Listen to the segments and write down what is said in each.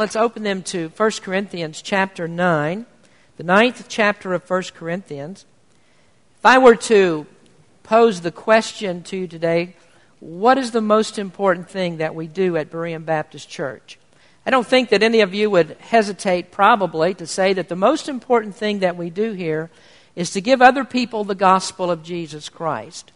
Let's open them to 1 Corinthians chapter 9, the ninth chapter of 1 Corinthians. If I were to pose the question to you today, what is the most important thing that we do at Berean Baptist Church? I don't think that any of you would hesitate, probably, to say that the most important thing that we do here is to give other people the gospel of Jesus Christ.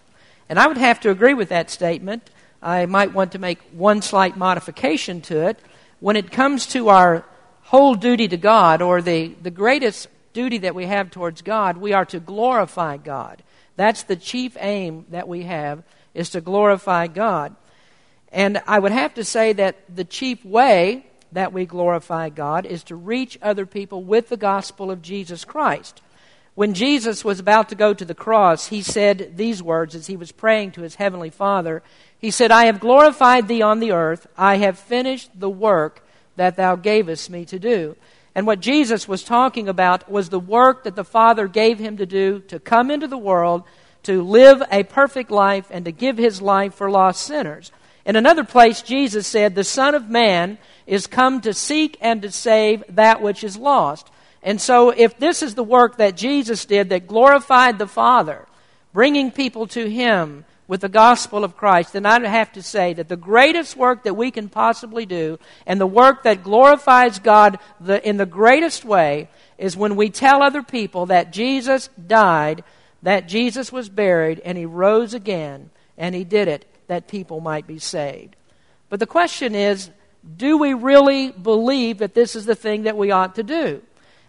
And I would have to agree with that statement. I might want to make one slight modification to it when it comes to our whole duty to God, or the, the greatest duty that we have towards God, we are to glorify God. That's the chief aim that we have, is to glorify God. And I would have to say that the chief way that we glorify God is to reach other people with the gospel of Jesus Christ. When Jesus was about to go to the cross, he said these words as he was praying to his heavenly Father. He said, I have glorified thee on the earth. I have finished the work that thou gavest me to do. And what Jesus was talking about was the work that the Father gave him to do to come into the world, to live a perfect life, and to give his life for lost sinners. In another place, Jesus said, The Son of Man is come to seek and to save that which is lost. And so, if this is the work that Jesus did that glorified the Father, bringing people to Him with the gospel of Christ, then I have to say that the greatest work that we can possibly do, and the work that glorifies God the, in the greatest way, is when we tell other people that Jesus died, that Jesus was buried, and He rose again, and He did it that people might be saved. But the question is do we really believe that this is the thing that we ought to do?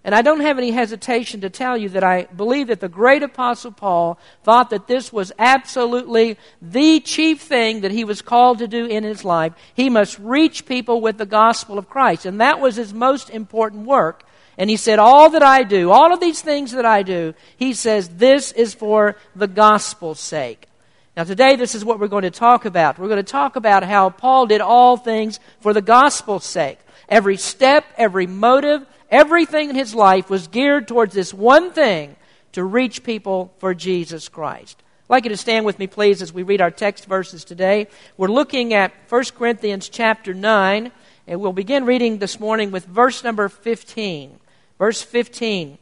And I don't have any hesitation to tell you that I believe that the great apostle Paul thought that this was absolutely the chief thing that he was called to do in his life. He must reach people with the gospel of Christ. And that was his most important work. And he said, All that I do, all of these things that I do, he says, this is for the gospel's sake. Now, today, this is what we're going to talk about. We're going to talk about how Paul did all things for the gospel's sake. Every step, every motive, Everything in his life was geared towards this one thing to reach people for Jesus Christ. I'd like you to stand with me, please, as we read our text verses today. We're looking at 1 Corinthians chapter 9, and we'll begin reading this morning with verse number 15. Verse 15.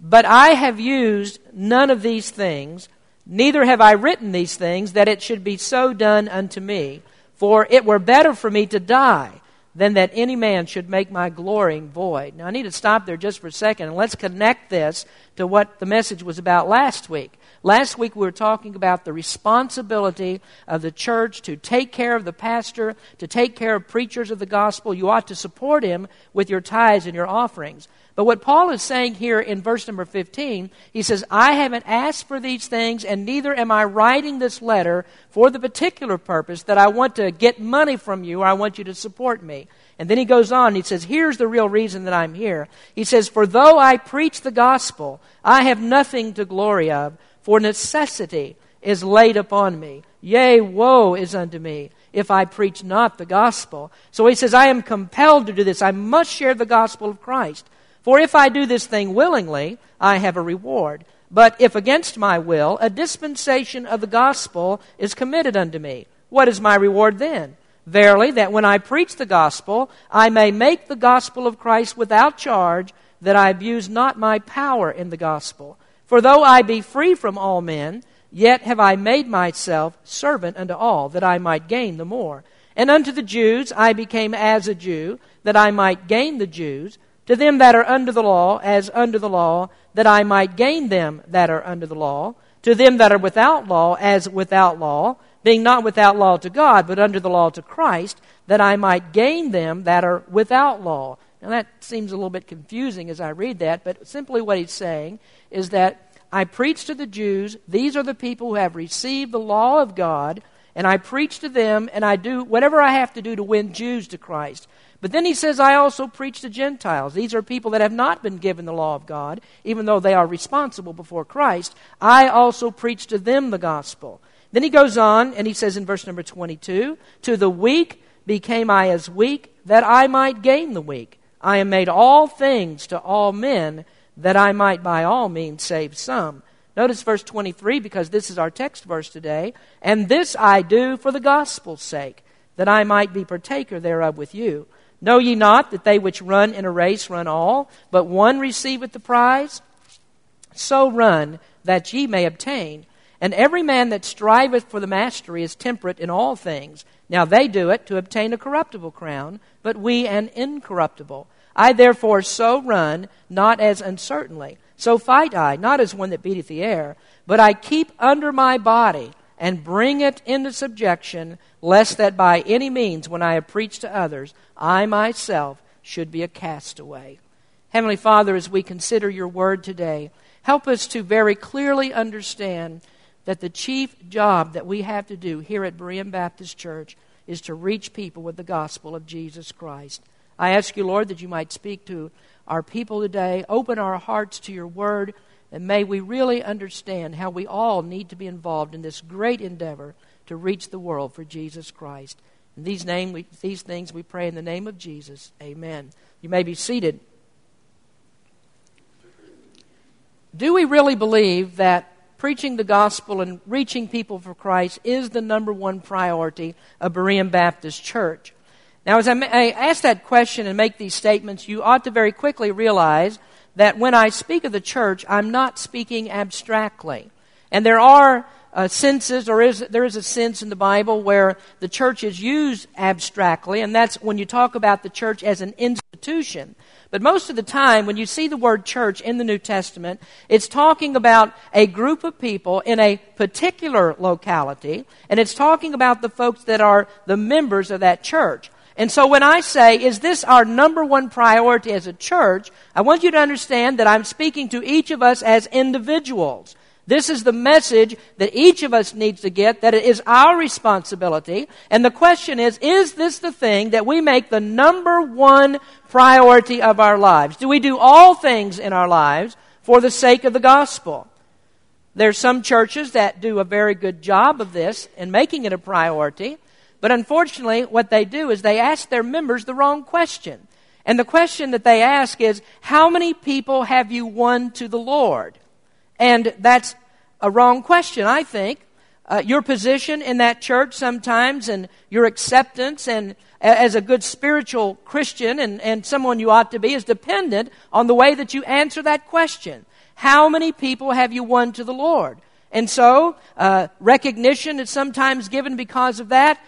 But I have used none of these things, neither have I written these things, that it should be so done unto me. For it were better for me to die than that any man should make my glorying void. Now, I need to stop there just for a second and let's connect this to what the message was about last week. Last week we were talking about the responsibility of the church to take care of the pastor, to take care of preachers of the gospel. You ought to support him with your tithes and your offerings. But what Paul is saying here in verse number 15, he says, I haven't asked for these things, and neither am I writing this letter for the particular purpose that I want to get money from you or I want you to support me. And then he goes on, he says, Here's the real reason that I'm here. He says, For though I preach the gospel, I have nothing to glory of, for necessity is laid upon me. Yea, woe is unto me if I preach not the gospel. So he says, I am compelled to do this. I must share the gospel of Christ. For if I do this thing willingly, I have a reward. But if against my will, a dispensation of the gospel is committed unto me, what is my reward then? Verily, that when I preach the gospel, I may make the gospel of Christ without charge, that I abuse not my power in the gospel. For though I be free from all men, yet have I made myself servant unto all, that I might gain the more. And unto the Jews I became as a Jew, that I might gain the Jews to them that are under the law, as under the law, that I might gain them that are under the law, to them that are without law, as without law, being not without law to God, but under the law to Christ, that I might gain them that are without law. Now that seems a little bit confusing as I read that, but simply what he's saying is that I preach to the Jews, these are the people who have received the law of God, and I preach to them, and I do whatever I have to do to win Jews to Christ. But then he says, I also preach to Gentiles. These are people that have not been given the law of God, even though they are responsible before Christ. I also preach to them the gospel. Then he goes on and he says in verse number 22 To the weak became I as weak, that I might gain the weak. I am made all things to all men, that I might by all means save some. Notice verse 23 because this is our text verse today. And this I do for the gospel's sake, that I might be partaker thereof with you. Know ye not that they which run in a race run all, but one receiveth the prize? So run that ye may obtain. And every man that striveth for the mastery is temperate in all things. Now they do it to obtain a corruptible crown, but we an incorruptible. I therefore so run, not as uncertainly. So fight I, not as one that beateth the air, but I keep under my body and bring it into subjection, lest that by any means, when I have preached to others, I myself should be a castaway. Heavenly Father, as we consider your word today, help us to very clearly understand that the chief job that we have to do here at Berean Baptist Church is to reach people with the gospel of Jesus Christ. I ask you, Lord, that you might speak to our people today, open our hearts to your word, and may we really understand how we all need to be involved in this great endeavor to reach the world for Jesus Christ. In these, name, we, these things we pray in the name of Jesus. Amen. You may be seated. Do we really believe that preaching the gospel and reaching people for Christ is the number one priority of Berean Baptist Church. Now, as I, I ask that question and make these statements, you ought to very quickly realize that when I speak of the church, I'm not speaking abstractly. And there are uh, senses, or is, there is a sense in the Bible where the church is used abstractly, and that's when you talk about the church as an institution. But most of the time, when you see the word church in the New Testament, it's talking about a group of people in a particular locality, and it's talking about the folks that are the members of that church. And so when I say, is this our number one priority as a church, I want you to understand that I'm speaking to each of us as individuals. This is the message that each of us needs to get, that it is our responsibility. And the question is, is this the thing that we make the number one priority of our lives? Do we do all things in our lives for the sake of the gospel? There's some churches that do a very good job of this and making it a priority. But unfortunately, what they do is they ask their members the wrong question. And the question that they ask is, how many people have you won to the Lord? And that's a wrong question, I think. Uh, your position in that church sometimes and your acceptance and as a good spiritual Christian and, and someone you ought to be is dependent on the way that you answer that question. How many people have you won to the Lord? And so, uh, recognition is sometimes given because of that.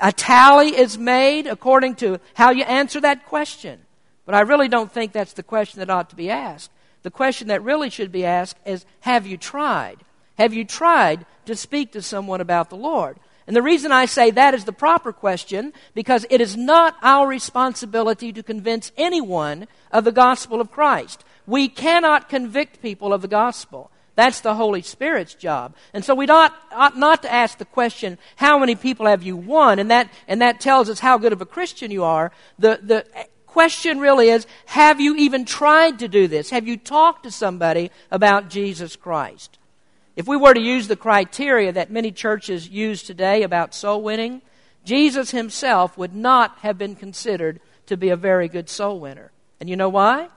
A tally is made according to how you answer that question. But I really don't think that's the question that ought to be asked. The question that really should be asked is Have you tried? Have you tried to speak to someone about the Lord? And the reason I say that is the proper question because it is not our responsibility to convince anyone of the gospel of Christ. We cannot convict people of the gospel. That's the Holy Spirit's job. And so we ought, ought not to ask the question, how many people have you won? And that, and that tells us how good of a Christian you are. The, the question really is have you even tried to do this? Have you talked to somebody about Jesus Christ? If we were to use the criteria that many churches use today about soul winning, Jesus himself would not have been considered to be a very good soul winner. And you know why?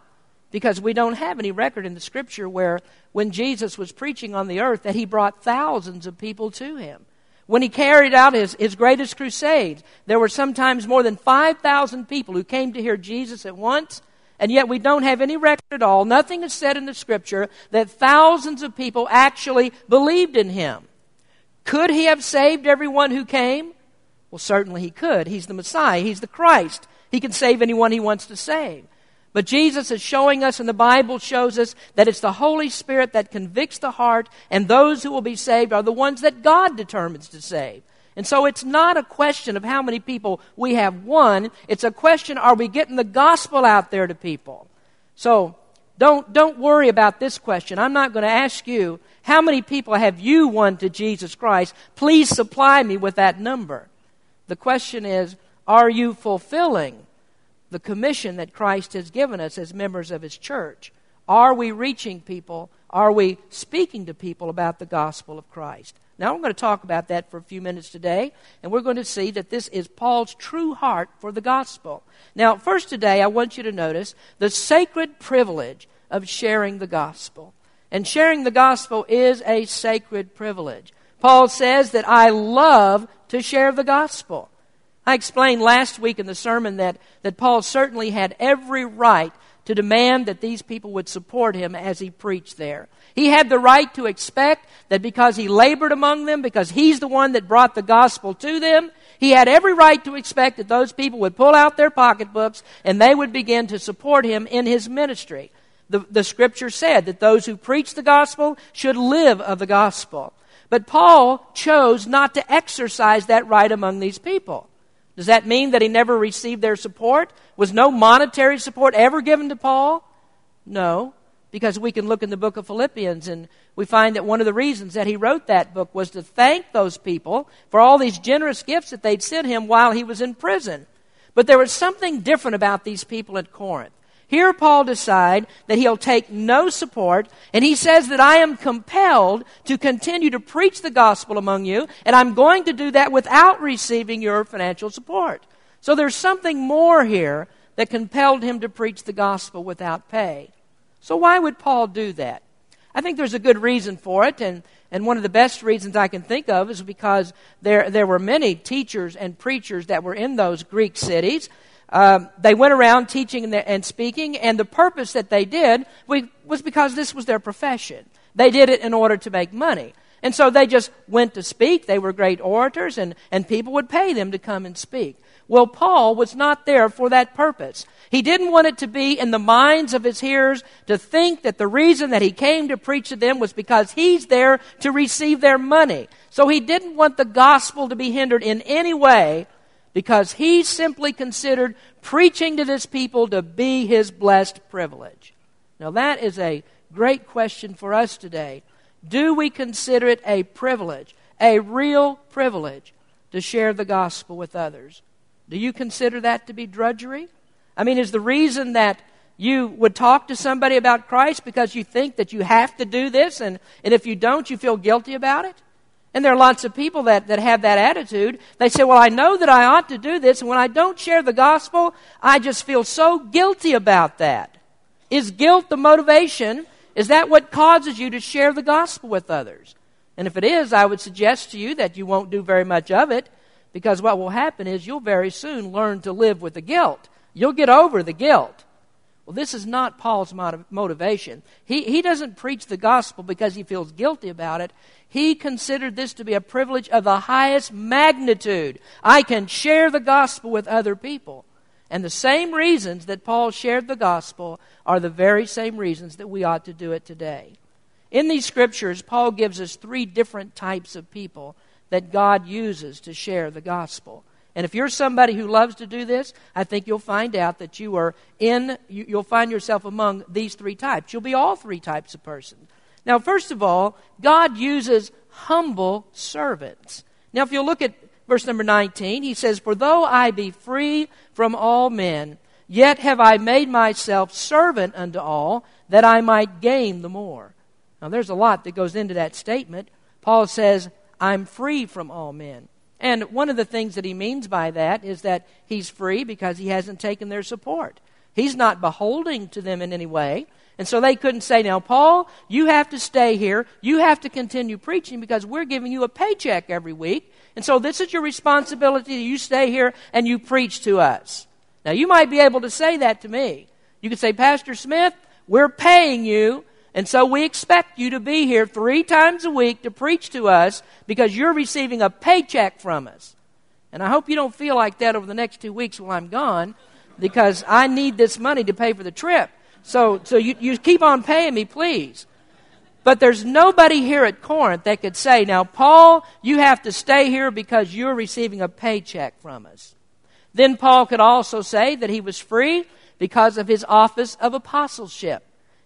Because we don't have any record in the scripture where when Jesus was preaching on the earth that he brought thousands of people to him. When he carried out his, his greatest crusades, there were sometimes more than 5,000 people who came to hear Jesus at once, and yet we don't have any record at all. Nothing is said in the scripture that thousands of people actually believed in him. Could he have saved everyone who came? Well, certainly he could. He's the Messiah, he's the Christ. He can save anyone he wants to save. But Jesus is showing us, and the Bible shows us, that it's the Holy Spirit that convicts the heart, and those who will be saved are the ones that God determines to save. And so it's not a question of how many people we have won. It's a question, are we getting the gospel out there to people? So don't, don't worry about this question. I'm not going to ask you, how many people have you won to Jesus Christ? Please supply me with that number. The question is, are you fulfilling the commission that Christ has given us as members of His church. Are we reaching people? Are we speaking to people about the gospel of Christ? Now, I'm going to talk about that for a few minutes today, and we're going to see that this is Paul's true heart for the gospel. Now, first today, I want you to notice the sacred privilege of sharing the gospel. And sharing the gospel is a sacred privilege. Paul says that I love to share the gospel. I explained last week in the sermon that, that Paul certainly had every right to demand that these people would support him as he preached there. He had the right to expect that because he labored among them, because he's the one that brought the gospel to them, he had every right to expect that those people would pull out their pocketbooks and they would begin to support him in his ministry. The, the scripture said that those who preach the gospel should live of the gospel. But Paul chose not to exercise that right among these people. Does that mean that he never received their support? Was no monetary support ever given to Paul? No, because we can look in the book of Philippians and we find that one of the reasons that he wrote that book was to thank those people for all these generous gifts that they'd sent him while he was in prison. But there was something different about these people at Corinth. Here, Paul decides that he'll take no support, and he says that I am compelled to continue to preach the gospel among you, and I'm going to do that without receiving your financial support. So there's something more here that compelled him to preach the gospel without pay. So why would Paul do that? I think there's a good reason for it, and, and one of the best reasons I can think of is because there, there were many teachers and preachers that were in those Greek cities um, they went around teaching and speaking, and the purpose that they did was because this was their profession. They did it in order to make money. And so they just went to speak. They were great orators, and, and people would pay them to come and speak. Well, Paul was not there for that purpose. He didn't want it to be in the minds of his hearers to think that the reason that he came to preach to them was because he's there to receive their money. So he didn't want the gospel to be hindered in any way because he simply considered preaching to this people to be his blessed privilege. Now, that is a great question for us today. Do we consider it a privilege, a real privilege, to share the gospel with others? Do you consider that to be drudgery? I mean, is the reason that you would talk to somebody about Christ because you think that you have to do this, and, and if you don't, you feel guilty about it? And there are lots of people that, that have that attitude. They say, Well, I know that I ought to do this, and when I don't share the gospel, I just feel so guilty about that. Is guilt the motivation? Is that what causes you to share the gospel with others? And if it is, I would suggest to you that you won't do very much of it, because what will happen is you'll very soon learn to live with the guilt. You'll get over the guilt. Well, this is not Paul's motivation. He, he doesn't preach the gospel because he feels guilty about it. He considered this to be a privilege of the highest magnitude. I can share the gospel with other people. And the same reasons that Paul shared the gospel are the very same reasons that we ought to do it today. In these scriptures, Paul gives us three different types of people that God uses to share the gospel. And if you're somebody who loves to do this, I think you'll find out that you are in, you'll find yourself among these three types. You'll be all three types of persons. Now, first of all, God uses humble servants. Now, if you look at verse number 19, he says, For though I be free from all men, yet have I made myself servant unto all, that I might gain the more. Now, there's a lot that goes into that statement. Paul says, I'm free from all men. And one of the things that he means by that is that he's free because he hasn't taken their support. He's not beholding to them in any way. And so they couldn't say, Now, Paul, you have to stay here. You have to continue preaching because we're giving you a paycheck every week. And so this is your responsibility. You stay here and you preach to us. Now, you might be able to say that to me. You could say, Pastor Smith, we're paying you. And so we expect you to be here three times a week to preach to us because you're receiving a paycheck from us. And I hope you don't feel like that over the next two weeks while I'm gone because I need this money to pay for the trip. So, so you, you keep on paying me, please. But there's nobody here at Corinth that could say, now, Paul, you have to stay here because you're receiving a paycheck from us. Then Paul could also say that he was free because of his office of apostleship.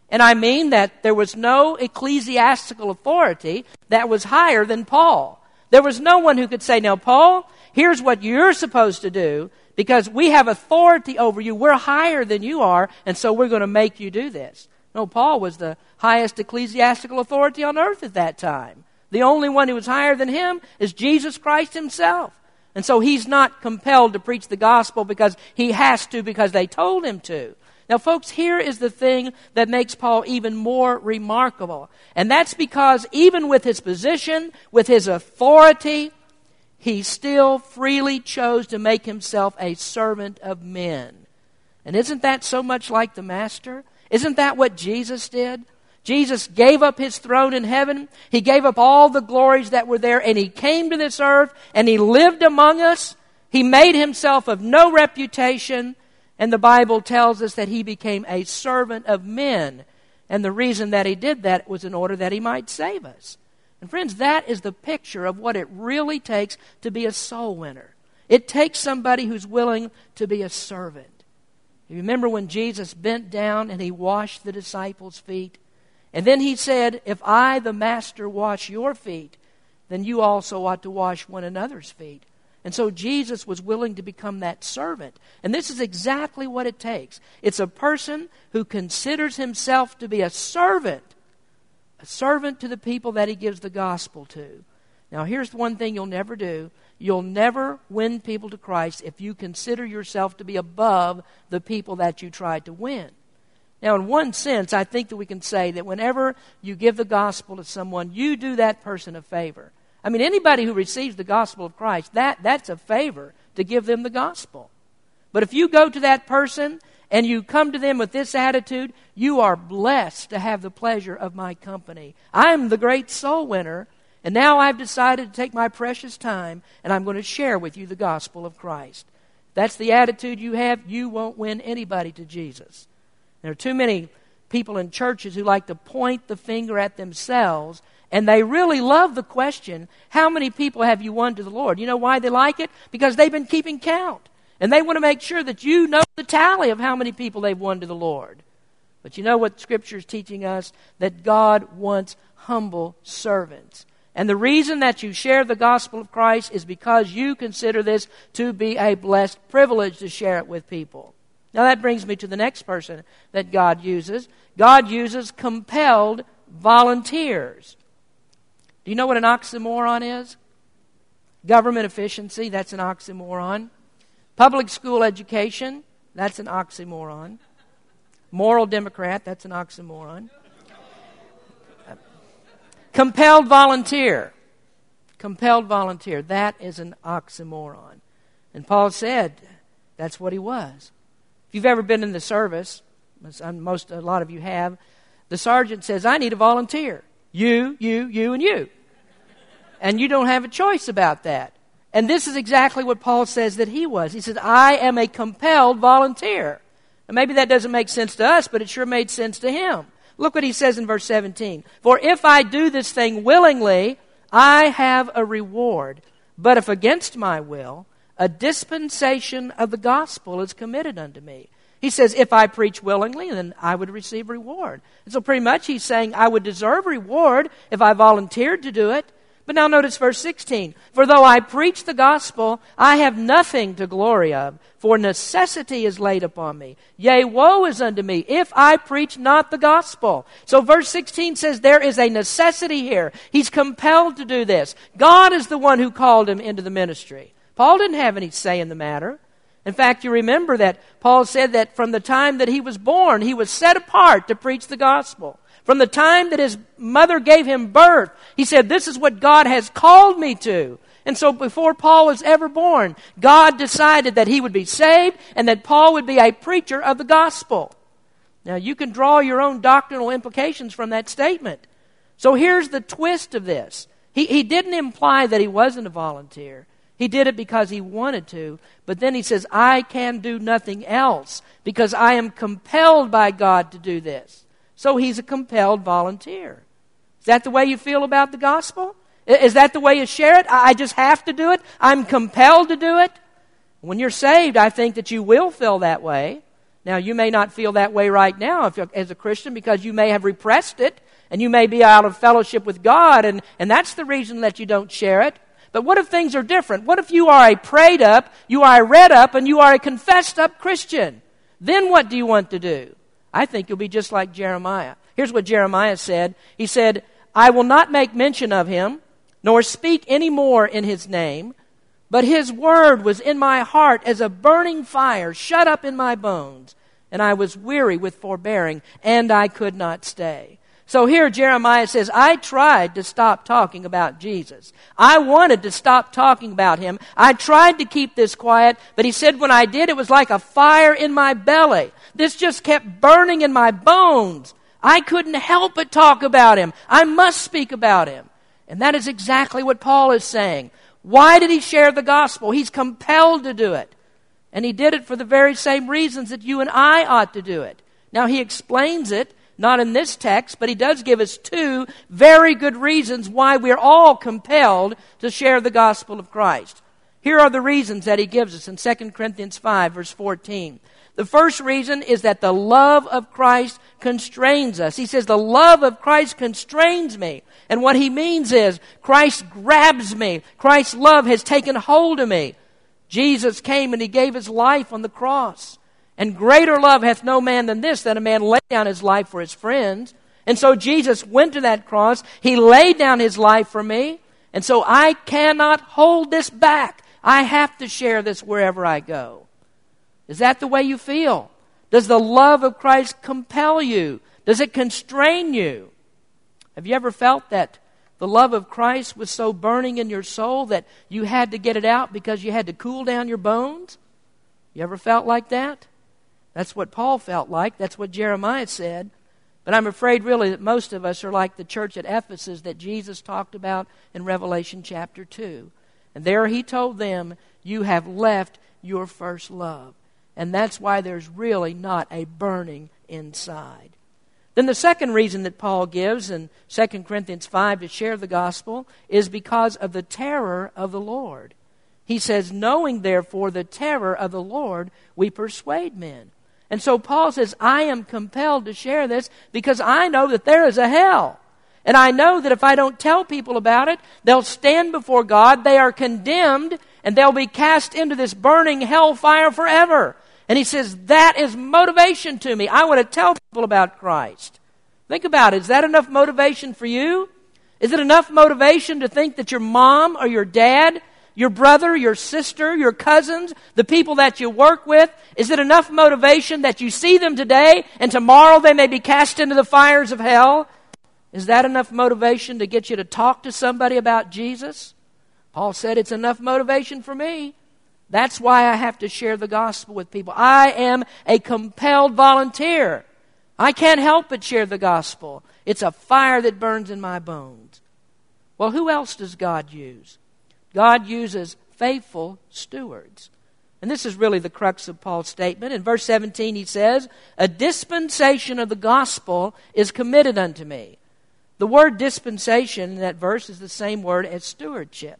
And I mean that there was no ecclesiastical authority that was higher than Paul. There was no one who could say, now, Paul, here's what you're supposed to do because we have authority over you. We're higher than you are, and so we're going to make you do this. No, Paul was the highest ecclesiastical authority on earth at that time. The only one who was higher than him is Jesus Christ himself. And so he's not compelled to preach the gospel because he has to because they told him to. Now, folks, here is the thing that makes Paul even more remarkable. And that's because even with his position, with his authority, he still freely chose to make himself a servant of men. And isn't that so much like the Master? Isn't that what Jesus did? Jesus gave up his throne in heaven. He gave up all the glories that were there, and he came to this earth and he lived among us. He made himself of no reputation, and the Bible tells us that he became a servant of men. And the reason that he did that was in order that he might save us. And friends, that is the picture of what it really takes to be a soul winner. It takes somebody who's willing to be a servant. You remember when Jesus bent down and he washed the disciples' feet? And then he said, If I, the Master, wash your feet, then you also ought to wash one another's feet. And so Jesus was willing to become that servant. And this is exactly what it takes it's a person who considers himself to be a servant, a servant to the people that he gives the gospel to. Now, here's one thing you'll never do you'll never win people to Christ if you consider yourself to be above the people that you tried to win. Now, in one sense, I think that we can say that whenever you give the gospel to someone, you do that person a favor. I mean, anybody who receives the gospel of Christ, that, that's a favor to give them the gospel. But if you go to that person and you come to them with this attitude, you are blessed to have the pleasure of my company. I'm the great soul winner, and now I've decided to take my precious time and I'm going to share with you the gospel of Christ. That's the attitude you have, you won't win anybody to Jesus. There are too many people in churches who like to point the finger at themselves and they really love the question, how many people have you won to the Lord? You know why they like it? Because they've been keeping count. And they want to make sure that you know the tally of how many people they've won to the Lord. But you know what Scripture is teaching us? That God wants humble servants. And the reason that you share the gospel of Christ is because you consider this to be a blessed privilege to share it with people. Now that brings me to the next person that God uses. God uses compelled volunteers. Do you know what an oxymoron is? Government efficiency, that's an oxymoron. Public school education, that's an oxymoron. Moral Democrat, that's an oxymoron. Compelled volunteer. Compelled volunteer, that is an oxymoron. And Paul said that's what he was. If you've ever been in the service, uh, most a lot of you have, the sergeant says, I need a volunteer. You, you, you, and you. And you don't have a choice about that. And this is exactly what Paul says that he was. He says, I am a compelled volunteer. And maybe that doesn't make sense to us, but it sure made sense to him. Look what he says in verse 17. For if I do this thing willingly, I have a reward. But if against my will, a dispensation of the gospel is committed unto me. He says, if I preach willingly, then I would receive reward. And so pretty much he's saying, I would deserve reward if I volunteered to do it. But now notice verse 16. For though I preach the gospel, I have nothing to glory of, for necessity is laid upon me. Yea, woe is unto me if I preach not the gospel. So verse 16 says there is a necessity here. He's compelled to do this. God is the one who called him into the ministry. Paul didn't have any say in the matter. In fact, you remember that Paul said that from the time that he was born, he was set apart to preach the gospel. From the time that his mother gave him birth, he said, This is what God has called me to. And so before Paul was ever born, God decided that he would be saved and that Paul would be a preacher of the gospel. Now, you can draw your own doctrinal implications from that statement. So here's the twist of this. He, he didn't imply that he wasn't a volunteer. He did it because he wanted to. But then he says, I can do nothing else because I am compelled by God to do this. So he's a compelled volunteer. Is that the way you feel about the gospel? Is that the way you share it? I just have to do it? I'm compelled to do it? When you're saved, I think that you will feel that way. Now, you may not feel that way right now if as a Christian because you may have repressed it and you may be out of fellowship with God, and, and that's the reason that you don't share it. But what if things are different? What if you are a prayed up, you are a read up, and you are a confessed up Christian? Then what do you want to do? I think you'll be just like Jeremiah. Here's what Jeremiah said He said, I will not make mention of him, nor speak any more in his name, but his word was in my heart as a burning fire shut up in my bones, and I was weary with forbearing, and I could not stay. So here Jeremiah says, I tried to stop talking about Jesus. I wanted to stop talking about him. I tried to keep this quiet, but he said when I did, it was like a fire in my belly. This just kept burning in my bones. I couldn't help but talk about him. I must speak about him. And that is exactly what Paul is saying. Why did he share the gospel? He's compelled to do it. And he did it for the very same reasons that you and I ought to do it. Now, he explains it not in this text, but he does give us two very good reasons why we're all compelled to share the gospel of Christ. Here are the reasons that he gives us in 2 Corinthians 5, verse 14. The first reason is that the love of Christ constrains us. He says, The love of Christ constrains me. And what he means is, Christ grabs me. Christ's love has taken hold of me. Jesus came and he gave his life on the cross. And greater love hath no man than this, that a man lay down his life for his friends. And so Jesus went to that cross. He laid down his life for me. And so I cannot hold this back. I have to share this wherever I go. Is that the way you feel? Does the love of Christ compel you? Does it constrain you? Have you ever felt that the love of Christ was so burning in your soul that you had to get it out because you had to cool down your bones? You ever felt like that? That's what Paul felt like. That's what Jeremiah said. But I'm afraid, really, that most of us are like the church at Ephesus that Jesus talked about in Revelation chapter 2. And there he told them, You have left your first love. And that's why there's really not a burning inside. Then the second reason that Paul gives in 2 Corinthians 5 to share the gospel is because of the terror of the Lord. He says, Knowing therefore the terror of the Lord, we persuade men. And so Paul says, I am compelled to share this because I know that there is a hell. And I know that if I don't tell people about it, they'll stand before God, they are condemned, and they'll be cast into this burning hell fire forever. And he says, That is motivation to me. I want to tell people about Christ. Think about it. Is that enough motivation for you? Is it enough motivation to think that your mom or your dad your brother, your sister, your cousins, the people that you work with? Is it enough motivation that you see them today and tomorrow they may be cast into the fires of hell? Is that enough motivation to get you to talk to somebody about Jesus? Paul said it's enough motivation for me. That's why I have to share the gospel with people. I am a compelled volunteer. I can't help but share the gospel. It's a fire that burns in my bones. Well, who else does God use? God uses faithful stewards. And this is really the crux of Paul's statement. In verse 17, he says, A dispensation of the gospel is committed unto me. The word dispensation in that verse is the same word as stewardship.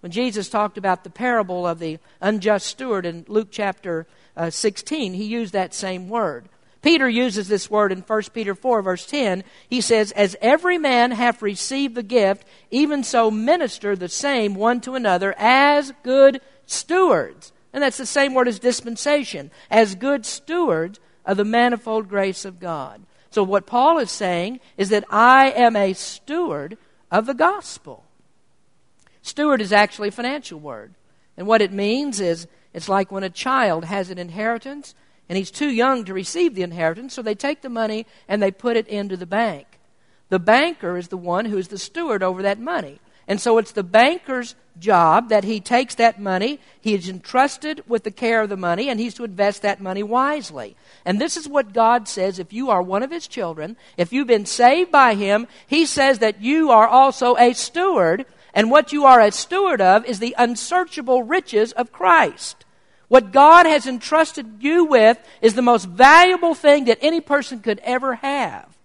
When Jesus talked about the parable of the unjust steward in Luke chapter uh, 16, he used that same word. Peter uses this word in 1 Peter 4, verse 10. He says, As every man hath received the gift, even so minister the same one to another as good stewards. And that's the same word as dispensation, as good stewards of the manifold grace of God. So what Paul is saying is that I am a steward of the gospel. Steward is actually a financial word. And what it means is it's like when a child has an inheritance and he's too young to receive the inheritance, so they take the money and they put it into the bank. The banker is the one who is the steward over that money. And so it's the banker's job that he takes that money, he is entrusted with the care of the money, and he's to invest that money wisely. And this is what God says if you are one of his children, if you've been saved by him, he says that you are also a steward, and what you are a steward of is the unsearchable riches of Christ. What God has entrusted you with is the most valuable thing that any person could ever have.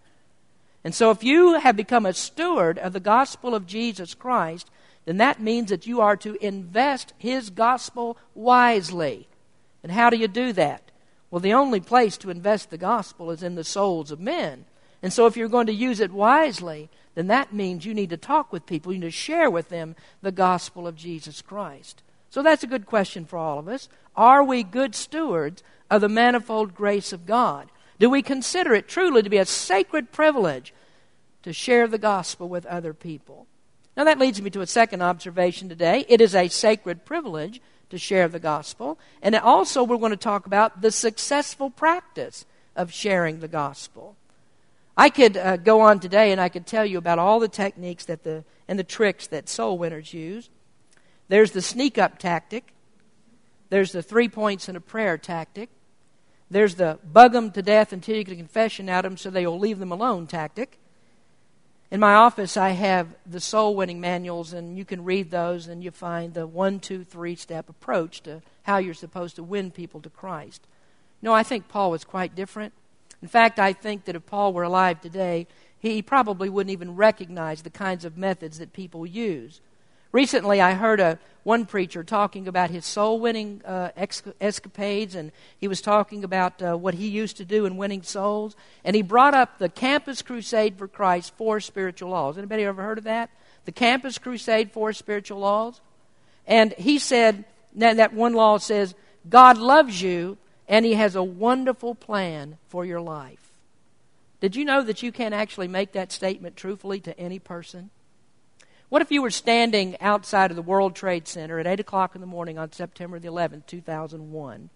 And so, if you have become a steward of the gospel of Jesus Christ, then that means that you are to invest His gospel wisely. And how do you do that? Well, the only place to invest the gospel is in the souls of men. And so, if you're going to use it wisely, then that means you need to talk with people, you need to share with them the gospel of Jesus Christ. So that's a good question for all of us. Are we good stewards of the manifold grace of God? Do we consider it truly to be a sacred privilege to share the gospel with other people? Now, that leads me to a second observation today. It is a sacred privilege to share the gospel. And also, we're going to talk about the successful practice of sharing the gospel. I could uh, go on today and I could tell you about all the techniques that the, and the tricks that soul winners use. There's the sneak up tactic, there's the three points in a prayer tactic, there's the bug them to death until you get a confession out of them so they'll leave them alone tactic. In my office, I have the soul winning manuals, and you can read those and you find the one, two, three step approach to how you're supposed to win people to Christ. No, I think Paul was quite different. In fact, I think that if Paul were alive today, he probably wouldn't even recognize the kinds of methods that people use. Recently, I heard a, one preacher talking about his soul winning uh, escapades, and he was talking about uh, what he used to do in winning souls. And he brought up the Campus Crusade for Christ, Four Spiritual Laws. Anybody ever heard of that? The Campus Crusade, Four Spiritual Laws? And he said, that one law says, God loves you and He has a wonderful plan for your life. Did you know that you can't actually make that statement truthfully to any person? What if you were standing outside of the World Trade Center at 8 o'clock in the morning on September the 11th, 2001?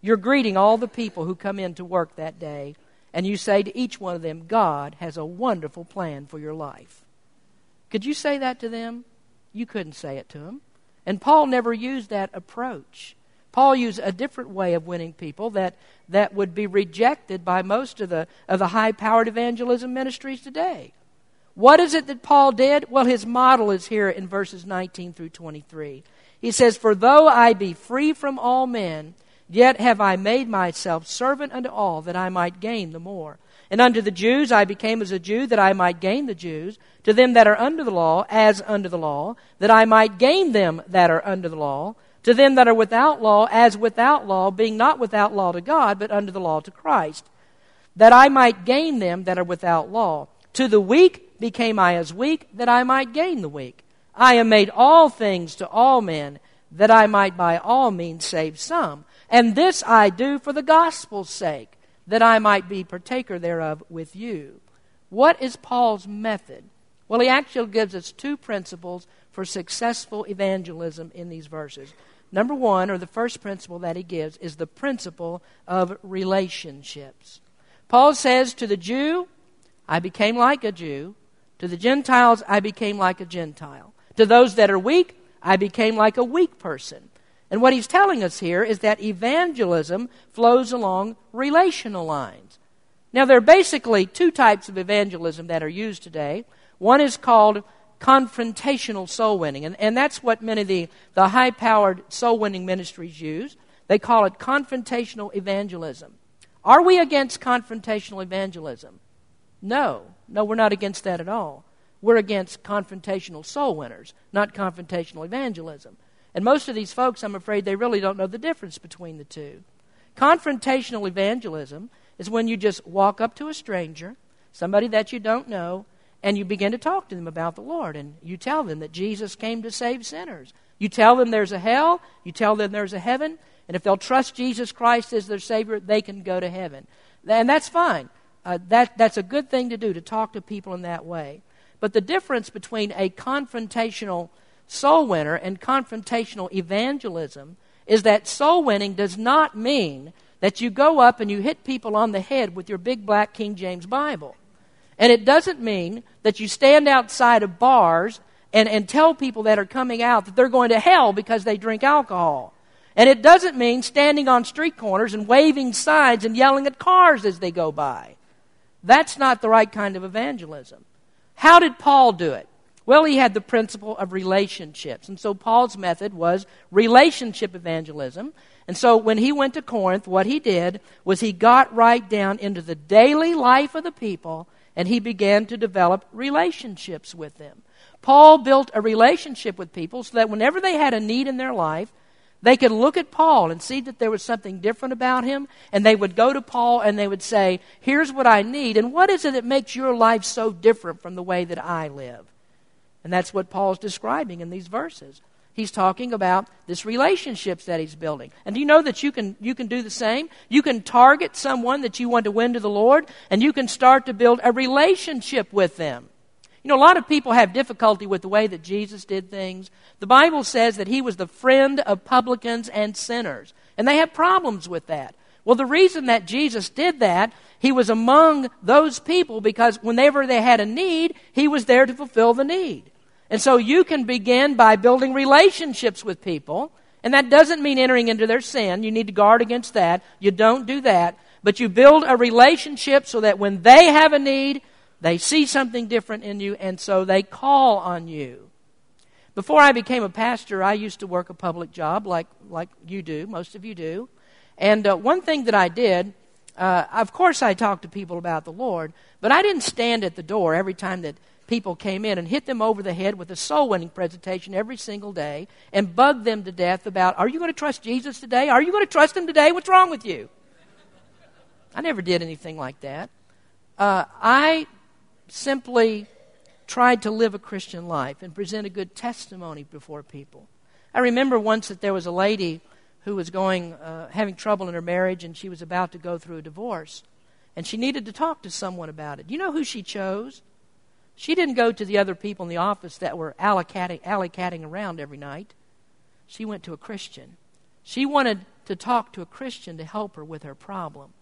You're greeting all the people who come in to work that day, and you say to each one of them, God has a wonderful plan for your life. Could you say that to them? You couldn't say it to them. And Paul never used that approach. Paul used a different way of winning people that, that would be rejected by most of the, of the high powered evangelism ministries today. What is it that Paul did? Well, his model is here in verses 19 through 23. He says, For though I be free from all men, yet have I made myself servant unto all, that I might gain the more. And unto the Jews I became as a Jew, that I might gain the Jews. To them that are under the law, as under the law, that I might gain them that are under the law to them that are without law as without law, being not without law to God, but under the law to Christ, that I might gain them that are without law. To the weak became I as weak, that I might gain the weak. I am made all things to all men, that I might by all means save some. And this I do for the gospel's sake, that I might be partaker thereof with you. What is Paul's method? Well, he actually gives us two principles for successful evangelism in these verses. Number one, or the first principle that he gives, is the principle of relationships. Paul says to the Jew, I became like a Jew. To the Gentiles, I became like a Gentile. To those that are weak, I became like a weak person. And what he's telling us here is that evangelism flows along relational lines. Now, there are basically two types of evangelism that are used today. One is called confrontational soul winning. And, and that's what many of the, the high powered soul winning ministries use. They call it confrontational evangelism. Are we against confrontational evangelism? No. No, we're not against that at all. We're against confrontational soul winners, not confrontational evangelism. And most of these folks, I'm afraid, they really don't know the difference between the two. Confrontational evangelism is when you just walk up to a stranger, somebody that you don't know, and you begin to talk to them about the Lord. And you tell them that Jesus came to save sinners. You tell them there's a hell, you tell them there's a heaven, and if they'll trust Jesus Christ as their Savior, they can go to heaven. And that's fine. Uh, that, that's a good thing to do, to talk to people in that way. But the difference between a confrontational soul winner and confrontational evangelism is that soul winning does not mean that you go up and you hit people on the head with your big black King James Bible. And it doesn't mean that you stand outside of bars and, and tell people that are coming out that they're going to hell because they drink alcohol. And it doesn't mean standing on street corners and waving signs and yelling at cars as they go by. That's not the right kind of evangelism. How did Paul do it? Well, he had the principle of relationships. And so Paul's method was relationship evangelism. And so when he went to Corinth, what he did was he got right down into the daily life of the people and he began to develop relationships with them. Paul built a relationship with people so that whenever they had a need in their life, they could look at Paul and see that there was something different about him, and they would go to Paul and they would say, Here's what I need, and what is it that makes your life so different from the way that I live? And that's what Paul's describing in these verses. He's talking about this relationships that he's building. And do you know that you can, you can do the same? You can target someone that you want to win to the Lord, and you can start to build a relationship with them. You know, a lot of people have difficulty with the way that Jesus did things. The Bible says that he was the friend of publicans and sinners, and they have problems with that. Well, the reason that Jesus did that, he was among those people because whenever they had a need, he was there to fulfill the need. And so you can begin by building relationships with people. And that doesn't mean entering into their sin. You need to guard against that. You don't do that. But you build a relationship so that when they have a need, they see something different in you, and so they call on you. Before I became a pastor, I used to work a public job like, like you do, most of you do. And uh, one thing that I did, uh, of course, I talked to people about the Lord, but I didn't stand at the door every time that people came in and hit them over the head with a soul winning presentation every single day and bug them to death about, Are you going to trust Jesus today? Are you going to trust him today? What's wrong with you? I never did anything like that. Uh, I simply tried to live a Christian life and present a good testimony before people. I remember once that there was a lady who was going, uh, having trouble in her marriage, and she was about to go through a divorce. And she needed to talk to someone about it. You know who she chose? She didn't go to the other people in the office that were alley-catting around every night. She went to a Christian. She wanted to talk to a Christian to help her with her problem.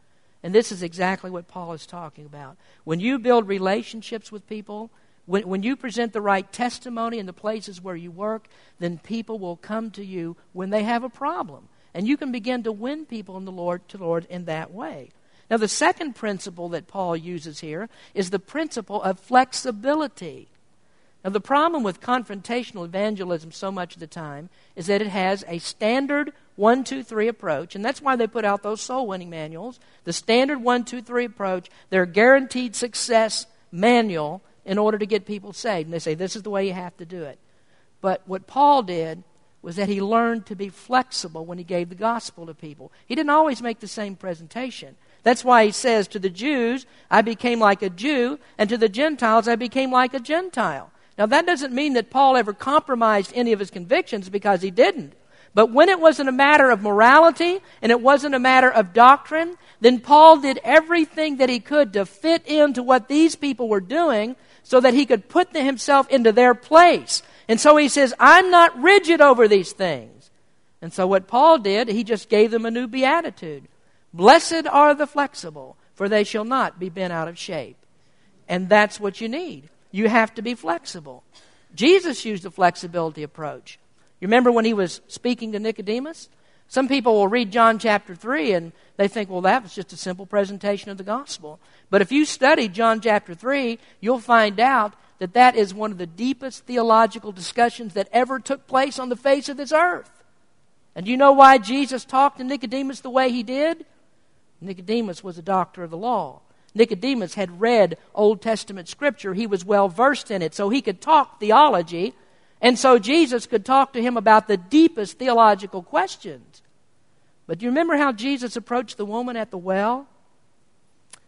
And this is exactly what Paul is talking about. When you build relationships with people, when, when you present the right testimony in the places where you work, then people will come to you when they have a problem. And you can begin to win people in the Lord to Lord in that way. Now, the second principle that Paul uses here is the principle of flexibility. Now, the problem with confrontational evangelism so much of the time is that it has a standard one, two, three approach, and that's why they put out those soul winning manuals. The standard one, two, three approach, their guaranteed success manual in order to get people saved. And they say, this is the way you have to do it. But what Paul did was that he learned to be flexible when he gave the gospel to people. He didn't always make the same presentation. That's why he says, To the Jews, I became like a Jew, and to the Gentiles, I became like a Gentile. Now, that doesn't mean that Paul ever compromised any of his convictions because he didn't. But when it wasn't a matter of morality and it wasn't a matter of doctrine, then Paul did everything that he could to fit into what these people were doing so that he could put himself into their place. And so he says, I'm not rigid over these things. And so what Paul did, he just gave them a new beatitude. Blessed are the flexible, for they shall not be bent out of shape. And that's what you need. You have to be flexible. Jesus used the flexibility approach. You remember when he was speaking to Nicodemus? Some people will read John chapter 3 and they think, well, that was just a simple presentation of the gospel. But if you study John chapter 3, you'll find out that that is one of the deepest theological discussions that ever took place on the face of this earth. And you know why Jesus talked to Nicodemus the way he did? Nicodemus was a doctor of the law. Nicodemus had read Old Testament scripture. He was well versed in it, so he could talk theology and so Jesus could talk to him about the deepest theological questions. But do you remember how Jesus approached the woman at the well?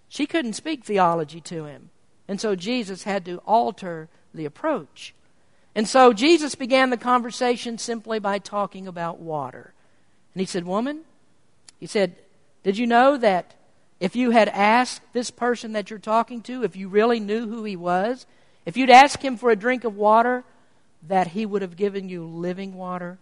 She couldn't speak theology to him. And so Jesus had to alter the approach. And so Jesus began the conversation simply by talking about water. And he said, Woman, he said, Did you know that if you had asked this person that you're talking to, if you really knew who he was, if you'd ask him for a drink of water, that he would have given you living water.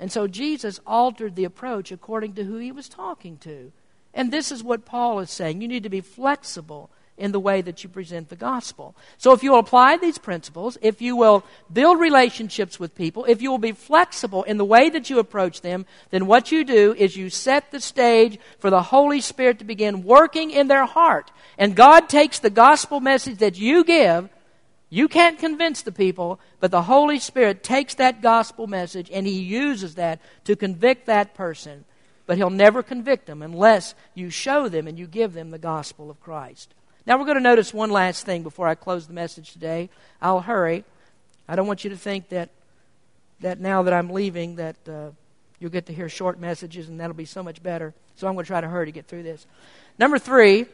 And so Jesus altered the approach according to who he was talking to. And this is what Paul is saying. You need to be flexible in the way that you present the gospel. So if you will apply these principles, if you will build relationships with people, if you will be flexible in the way that you approach them, then what you do is you set the stage for the Holy Spirit to begin working in their heart. And God takes the gospel message that you give you can't convince the people, but the Holy Spirit takes that gospel message and He uses that to convict that person. But He'll never convict them unless you show them and you give them the gospel of Christ. Now we're going to notice one last thing before I close the message today. I'll hurry. I don't want you to think that, that now that I'm leaving that uh, you'll get to hear short messages and that'll be so much better. So I'm going to try to hurry to get through this. Number three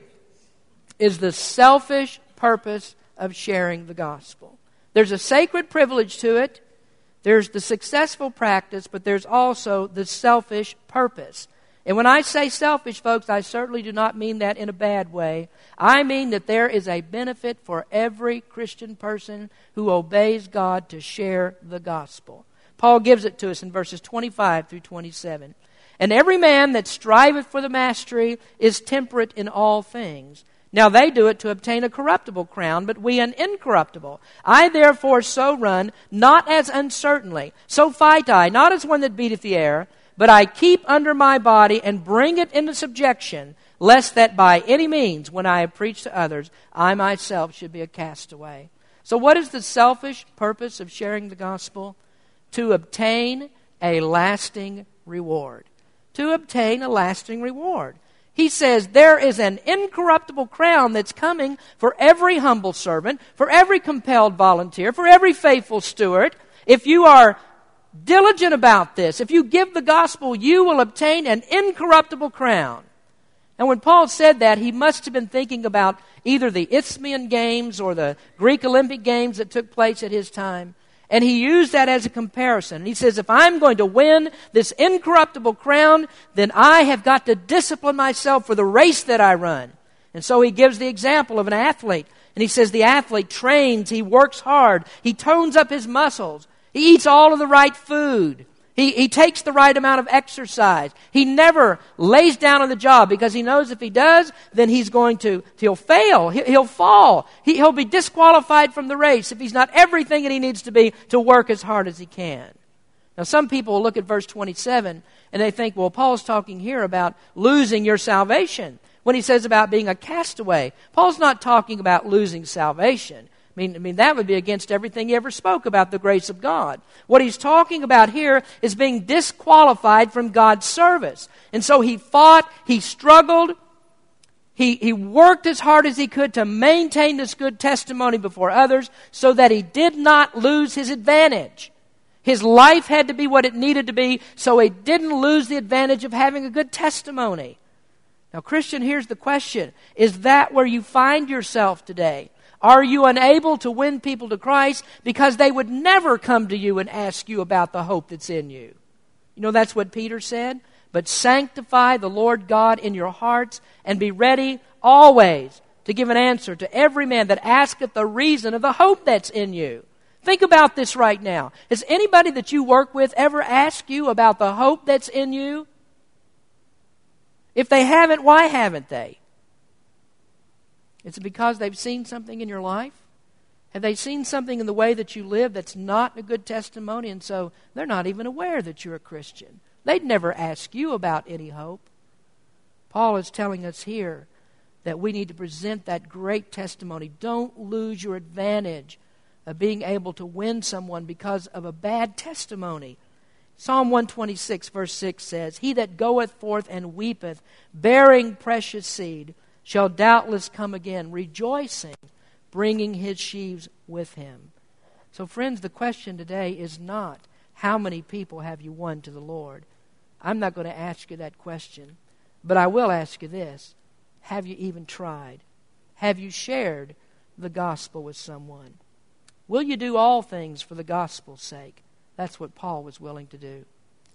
is the selfish purpose of sharing the gospel. There's a sacred privilege to it. There's the successful practice, but there's also the selfish purpose. And when I say selfish, folks, I certainly do not mean that in a bad way. I mean that there is a benefit for every Christian person who obeys God to share the gospel. Paul gives it to us in verses 25 through 27. And every man that striveth for the mastery is temperate in all things. Now they do it to obtain a corruptible crown, but we an incorruptible. I therefore so run, not as uncertainly. So fight I, not as one that beateth the air, but I keep under my body and bring it into subjection, lest that by any means, when I have preached to others, I myself should be a castaway. So, what is the selfish purpose of sharing the gospel? To obtain a lasting reward. To obtain a lasting reward. He says there is an incorruptible crown that's coming for every humble servant, for every compelled volunteer, for every faithful steward. If you are diligent about this. If you give the gospel, you will obtain an incorruptible crown. And when Paul said that, he must have been thinking about either the Isthmian Games or the Greek Olympic Games that took place at his time. And he used that as a comparison. he says, if I'm going to win this incorruptible crown, then I have got to discipline myself for the race that I run. And so he gives the example of an athlete. And he says the athlete trains, he works hard, he tones up his muscles. He eats all of the right food. He, he takes the right amount of exercise. He never lays down on the job because he knows if he does, then he's going to, he'll fail. He, will fall. He, he'll be disqualified from the race if he's not everything that he needs to be to work as hard as he can. Now, some people look at verse 27 and they think, well, Paul's talking here about losing your salvation when he says about being a castaway. Paul's not talking about losing salvation. I mean, I mean, that would be against everything he ever spoke about the grace of God. What he's talking about here is being disqualified from God's service. And so he fought, he struggled, he, he worked as hard as he could to maintain this good testimony before others so that he did not lose his advantage. His life had to be what it needed to be so he didn't lose the advantage of having a good testimony. Now, Christian, here's the question Is that where you find yourself today? Are you unable to win people to Christ because they would never come to you and ask you about the hope that's in you? You know, that's what Peter said. But sanctify the Lord God in your hearts and be ready always to give an answer to every man that asketh the reason of the hope that's in you. Think about this right now. Has anybody that you work with ever asked you about the hope that's in you? If they haven't, why haven't they? Is it because they've seen something in your life? Have they seen something in the way that you live that's not a good testimony, and so they're not even aware that you're a Christian? They'd never ask you about any hope. Paul is telling us here that we need to present that great testimony. Don't lose your advantage of being able to win someone because of a bad testimony. Psalm 126, verse 6 says, He that goeth forth and weepeth, bearing precious seed, shall doubtless come again, rejoicing, bringing his sheaves with him. So, friends, the question today is not how many people have you won to the Lord. I'm not going to ask you that question, but I will ask you this Have you even tried? Have you shared the gospel with someone? Will you do all things for the gospel's sake? That's what Paul was willing to do.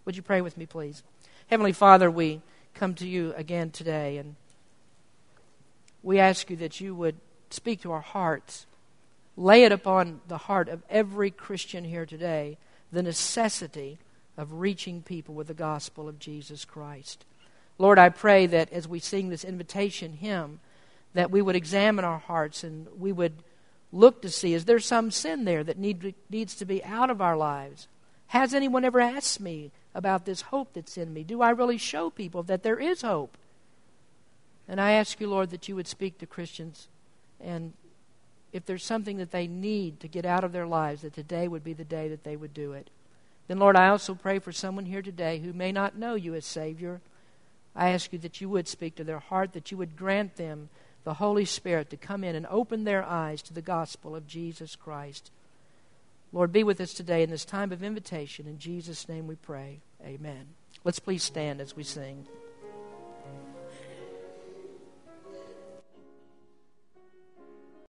Would you pray with me, please? Heavenly Father, we come to you again today and we ask you that you would speak to our hearts. Lay it upon the heart of every Christian here today the necessity of reaching people with the gospel of Jesus Christ. Lord, I pray that as we sing this invitation hymn, that we would examine our hearts and we would look to see is there some sin there that need, needs to be out of our lives? Has anyone ever asked me about this hope that's in me? Do I really show people that there is hope? And I ask you, Lord, that you would speak to Christians. And if there's something that they need to get out of their lives, that today would be the day that they would do it. Then, Lord, I also pray for someone here today who may not know you as Savior. I ask you that you would speak to their heart, that you would grant them the Holy Spirit to come in and open their eyes to the gospel of Jesus Christ. Lord, be with us today in this time of invitation. In Jesus' name we pray. Amen. Let's please stand as we sing.